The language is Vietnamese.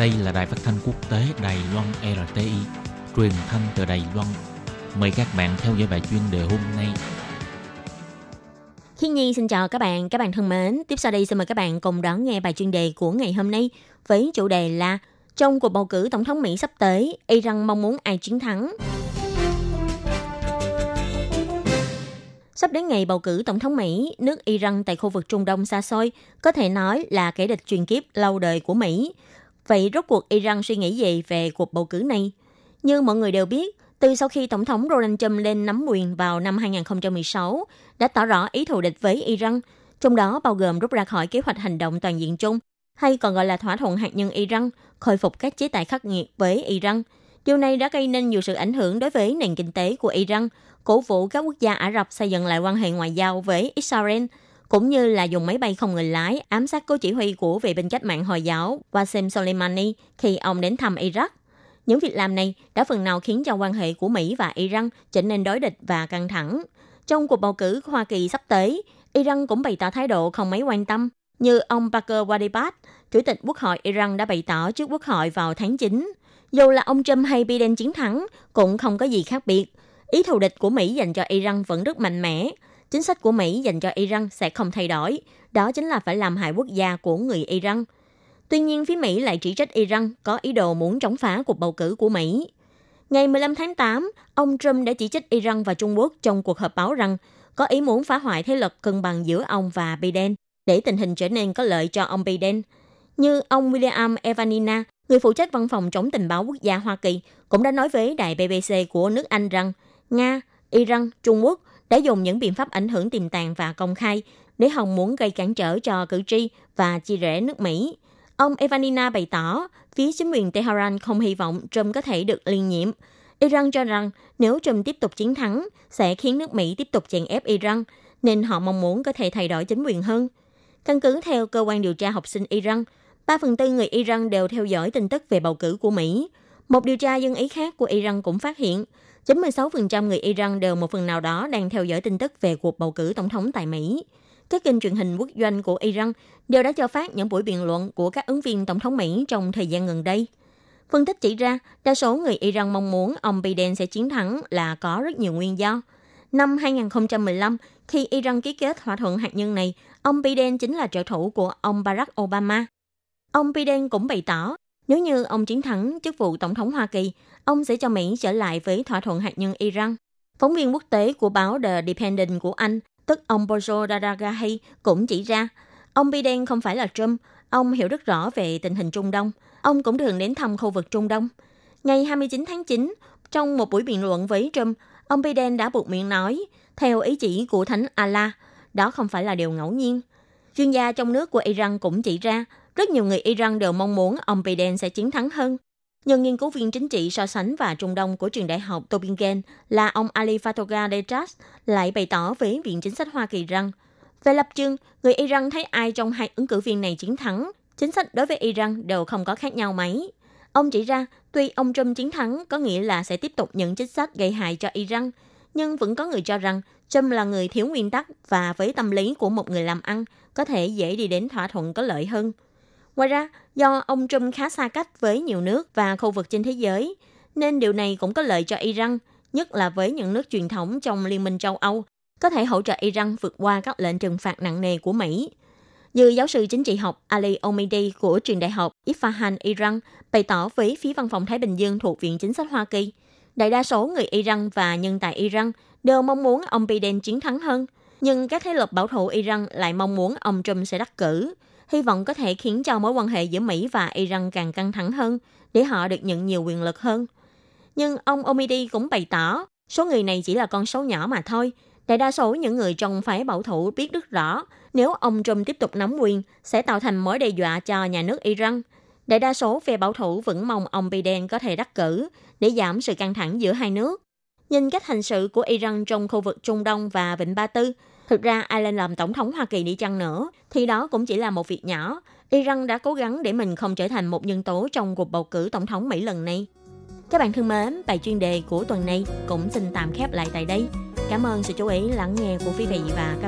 Đây là đài phát thanh quốc tế Đài Loan RTI, truyền thanh từ Đài Loan. Mời các bạn theo dõi bài chuyên đề hôm nay. Khi Nhi xin chào các bạn, các bạn thân mến. Tiếp sau đây xin mời các bạn cùng đón nghe bài chuyên đề của ngày hôm nay với chủ đề là trong cuộc bầu cử tổng thống Mỹ sắp tới, Iran mong muốn ai chiến thắng. Sắp đến ngày bầu cử tổng thống Mỹ, nước Iran tại khu vực Trung Đông xa xôi có thể nói là kẻ địch truyền kiếp lâu đời của Mỹ. Vậy rốt cuộc Iran suy nghĩ gì về cuộc bầu cử này? Như mọi người đều biết, từ sau khi Tổng thống Donald Trump lên nắm quyền vào năm 2016, đã tỏ rõ ý thù địch với Iran, trong đó bao gồm rút ra khỏi kế hoạch hành động toàn diện chung, hay còn gọi là thỏa thuận hạt nhân Iran, khôi phục các chế tài khắc nghiệt với Iran. Điều này đã gây nên nhiều sự ảnh hưởng đối với nền kinh tế của Iran, cổ vũ các quốc gia Ả Rập xây dựng lại quan hệ ngoại giao với Israel, cũng như là dùng máy bay không người lái ám sát cố chỉ huy của vệ binh cách mạng Hồi giáo Qasem Soleimani khi ông đến thăm Iraq. Những việc làm này đã phần nào khiến cho quan hệ của Mỹ và Iran trở nên đối địch và căng thẳng. Trong cuộc bầu cử Hoa Kỳ sắp tới, Iran cũng bày tỏ thái độ không mấy quan tâm, như ông Parker Wadibat, Chủ tịch Quốc hội Iran đã bày tỏ trước Quốc hội vào tháng 9. Dù là ông Trump hay Biden chiến thắng, cũng không có gì khác biệt. Ý thù địch của Mỹ dành cho Iran vẫn rất mạnh mẽ. Chính sách của Mỹ dành cho Iran sẽ không thay đổi. Đó chính là phải làm hại quốc gia của người Iran. Tuy nhiên, phía Mỹ lại chỉ trích Iran có ý đồ muốn chống phá cuộc bầu cử của Mỹ. Ngày 15 tháng 8, ông Trump đã chỉ trích Iran và Trung Quốc trong cuộc họp báo rằng có ý muốn phá hoại thế lực cân bằng giữa ông và Biden để tình hình trở nên có lợi cho ông Biden. Như ông William Evanina, người phụ trách văn phòng chống tình báo quốc gia Hoa Kỳ, cũng đã nói với đài BBC của nước Anh rằng Nga, Iran, Trung Quốc đã dùng những biện pháp ảnh hưởng tiềm tàng và công khai để hòng muốn gây cản trở cho cử tri và chia rẽ nước Mỹ. Ông Evanina bày tỏ, phía chính quyền Tehran không hy vọng Trump có thể được liên nhiệm. Iran cho rằng nếu Trump tiếp tục chiến thắng, sẽ khiến nước Mỹ tiếp tục chèn ép Iran, nên họ mong muốn có thể thay đổi chính quyền hơn. Căn cứ theo cơ quan điều tra học sinh Iran, 3 phần tư người Iran đều theo dõi tin tức về bầu cử của Mỹ. Một điều tra dân ý khác của Iran cũng phát hiện, 96% người Iran đều một phần nào đó đang theo dõi tin tức về cuộc bầu cử tổng thống tại Mỹ. Các kênh truyền hình quốc doanh của Iran đều đã cho phát những buổi biện luận của các ứng viên tổng thống Mỹ trong thời gian gần đây. Phân tích chỉ ra, đa số người Iran mong muốn ông Biden sẽ chiến thắng là có rất nhiều nguyên do. Năm 2015, khi Iran ký kết thỏa thuận hạt nhân này, ông Biden chính là trợ thủ của ông Barack Obama. Ông Biden cũng bày tỏ, nếu như ông chiến thắng chức vụ tổng thống Hoa Kỳ, ông sẽ cho Mỹ trở lại với thỏa thuận hạt nhân Iran. Phóng viên quốc tế của báo The Dependent của Anh, tức ông Bojo Daragahi, cũng chỉ ra, ông Biden không phải là Trump, ông hiểu rất rõ về tình hình Trung Đông. Ông cũng thường đến thăm khu vực Trung Đông. Ngày 29 tháng 9, trong một buổi biện luận với Trump, ông Biden đã buộc miệng nói, theo ý chỉ của Thánh Allah, đó không phải là điều ngẫu nhiên. Chuyên gia trong nước của Iran cũng chỉ ra, rất nhiều người Iran đều mong muốn ông Biden sẽ chiến thắng hơn. Nhưng nghiên cứu viên chính trị so sánh và Trung Đông của trường đại học Tobingen là ông Ali Fatoga Detras lại bày tỏ với Viện Chính sách Hoa Kỳ rằng về lập trường, người Iran thấy ai trong hai ứng cử viên này chiến thắng, chính sách đối với Iran đều không có khác nhau mấy. Ông chỉ ra, tuy ông Trump chiến thắng có nghĩa là sẽ tiếp tục những chính sách gây hại cho Iran, nhưng vẫn có người cho rằng Trump là người thiếu nguyên tắc và với tâm lý của một người làm ăn có thể dễ đi đến thỏa thuận có lợi hơn. Ngoài ra, do ông Trump khá xa cách với nhiều nước và khu vực trên thế giới, nên điều này cũng có lợi cho Iran, nhất là với những nước truyền thống trong Liên minh châu Âu, có thể hỗ trợ Iran vượt qua các lệnh trừng phạt nặng nề của Mỹ. Như giáo sư chính trị học Ali Omidi của trường đại học Isfahan, Iran, bày tỏ với phía văn phòng Thái Bình Dương thuộc Viện Chính sách Hoa Kỳ, đại đa số người Iran và nhân tài Iran đều mong muốn ông Biden chiến thắng hơn, nhưng các thế lực bảo thủ Iran lại mong muốn ông Trump sẽ đắc cử hy vọng có thể khiến cho mối quan hệ giữa Mỹ và Iran càng căng thẳng hơn để họ được nhận nhiều quyền lực hơn. Nhưng ông Omidi cũng bày tỏ, số người này chỉ là con số nhỏ mà thôi. Đại đa số những người trong phái bảo thủ biết rất rõ, nếu ông Trump tiếp tục nắm quyền, sẽ tạo thành mối đe dọa cho nhà nước Iran. Đại đa số phe bảo thủ vẫn mong ông Biden có thể đắc cử để giảm sự căng thẳng giữa hai nước. Nhìn cách hành sự của Iran trong khu vực Trung Đông và Vịnh Ba Tư, Thực ra ai lên làm tổng thống Hoa Kỳ đi chăng nữa, thì đó cũng chỉ là một việc nhỏ. Iran đã cố gắng để mình không trở thành một nhân tố trong cuộc bầu cử tổng thống Mỹ lần này. Các bạn thân mến, bài chuyên đề của tuần này cũng xin tạm khép lại tại đây. Cảm ơn sự chú ý lắng nghe của quý vị và các